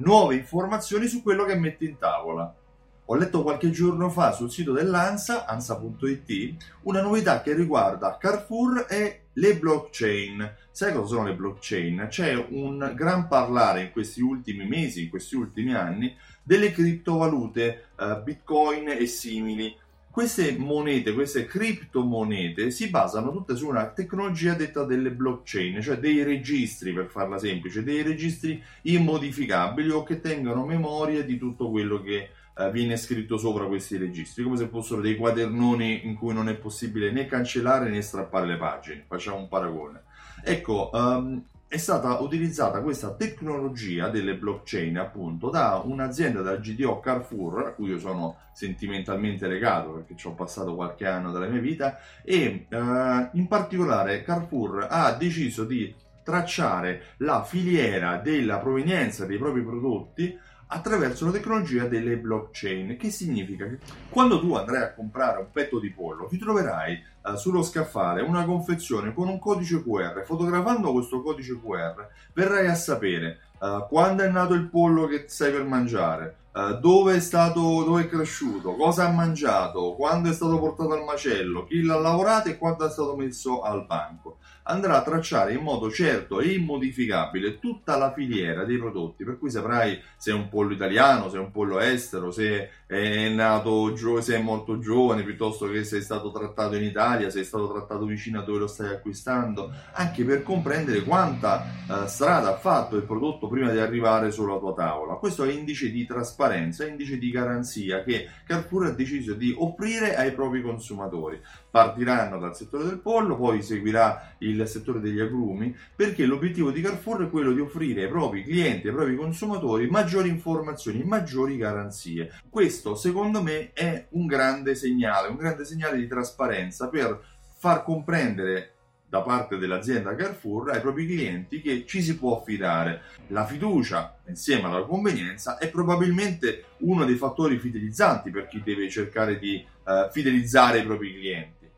nuove informazioni su quello che metti in tavola. Ho letto qualche giorno fa sul sito dell'ANSA, ansa.it, una novità che riguarda Carrefour e le blockchain. Sai cosa sono le blockchain? C'è un gran parlare in questi ultimi mesi, in questi ultimi anni, delle criptovalute, eh, bitcoin e simili. Queste monete, queste criptomonete si basano tutte su una tecnologia detta delle blockchain, cioè dei registri, per farla semplice, dei registri immodificabili o che tengano memoria di tutto quello che eh, viene scritto sopra questi registri, come se fossero dei quadernoni in cui non è possibile né cancellare né strappare le pagine. Facciamo un paragone. Ecco, um, è stata utilizzata questa tecnologia delle blockchain appunto da un'azienda della GDO Carrefour a cui io sono sentimentalmente legato perché ci ho passato qualche anno della mia vita e uh, in particolare Carrefour ha deciso di tracciare la filiera della provenienza dei propri prodotti attraverso la tecnologia delle blockchain, che significa che quando tu andrai a comprare un petto di pollo ti troverai eh, sullo scaffale una confezione con un codice QR. Fotografando questo codice QR verrai a sapere eh, quando è nato il pollo che stai per mangiare, eh, dove è stato, dove è cresciuto, cosa ha mangiato, quando è stato portato al macello, chi l'ha lavorato e quando è stato messo al banco? Andrà a tracciare in modo certo e immodificabile tutta la filiera dei prodotti, per cui saprai se è un pollo italiano, se è un pollo estero, se è nato se è molto giovane, piuttosto che se è stato trattato in Italia, se è stato trattato vicino a dove lo stai acquistando, anche per comprendere quanta uh, strada ha fatto il prodotto prima di arrivare sulla tua tavola. Questo è indice di trasparenza, è indice di garanzia che Carrefour ha deciso di offrire ai propri consumatori. Partiranno dal settore del pollo, poi seguirà il settore degli agrumi, perché l'obiettivo di Carrefour è quello di offrire ai propri clienti, ai propri consumatori maggiori informazioni, maggiori garanzie. Questo, secondo me, è un grande segnale, un grande segnale di trasparenza per far comprendere da parte dell'azienda Carrefour ai propri clienti che ci si può affidare. La fiducia insieme alla convenienza è probabilmente uno dei fattori fidelizzanti per chi deve cercare di uh, fidelizzare i propri clienti.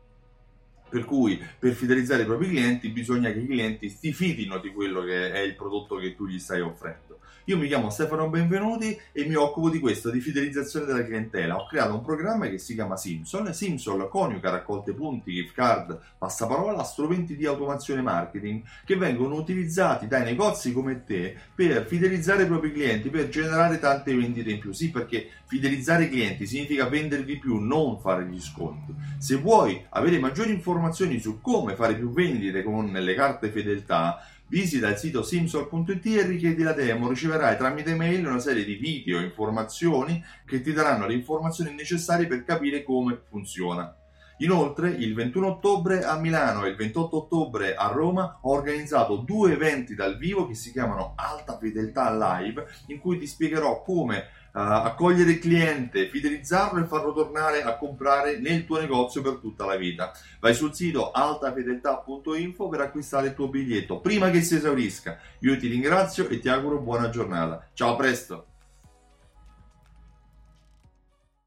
Per cui per fidelizzare i propri clienti bisogna che i clienti si fidino di quello che è il prodotto che tu gli stai offrendo. Io mi chiamo Stefano Benvenuti e mi occupo di questo, di fidelizzazione della clientela. Ho creato un programma che si chiama Simson. Simson coniuga raccolte punti, gift card, passaparola, strumenti di automazione marketing che vengono utilizzati dai negozi come te per fidelizzare i propri clienti, per generare tante vendite in più. Sì, perché fidelizzare i clienti significa vendere di più, non fare gli sconti. Se vuoi avere maggiori informazioni su come fare più vendite con le carte fedeltà, Visita il sito simsol.it e richiedi la demo, riceverai tramite mail una serie di video e informazioni che ti daranno le informazioni necessarie per capire come funziona. Inoltre, il 21 ottobre a Milano e il 28 ottobre a Roma ho organizzato due eventi dal vivo che si chiamano Alta Fedeltà Live, in cui ti spiegherò come uh, accogliere il cliente, fidelizzarlo e farlo tornare a comprare nel tuo negozio per tutta la vita. Vai sul sito altafedeltà.info per acquistare il tuo biglietto prima che si esaurisca. Io ti ringrazio e ti auguro buona giornata. Ciao, a presto!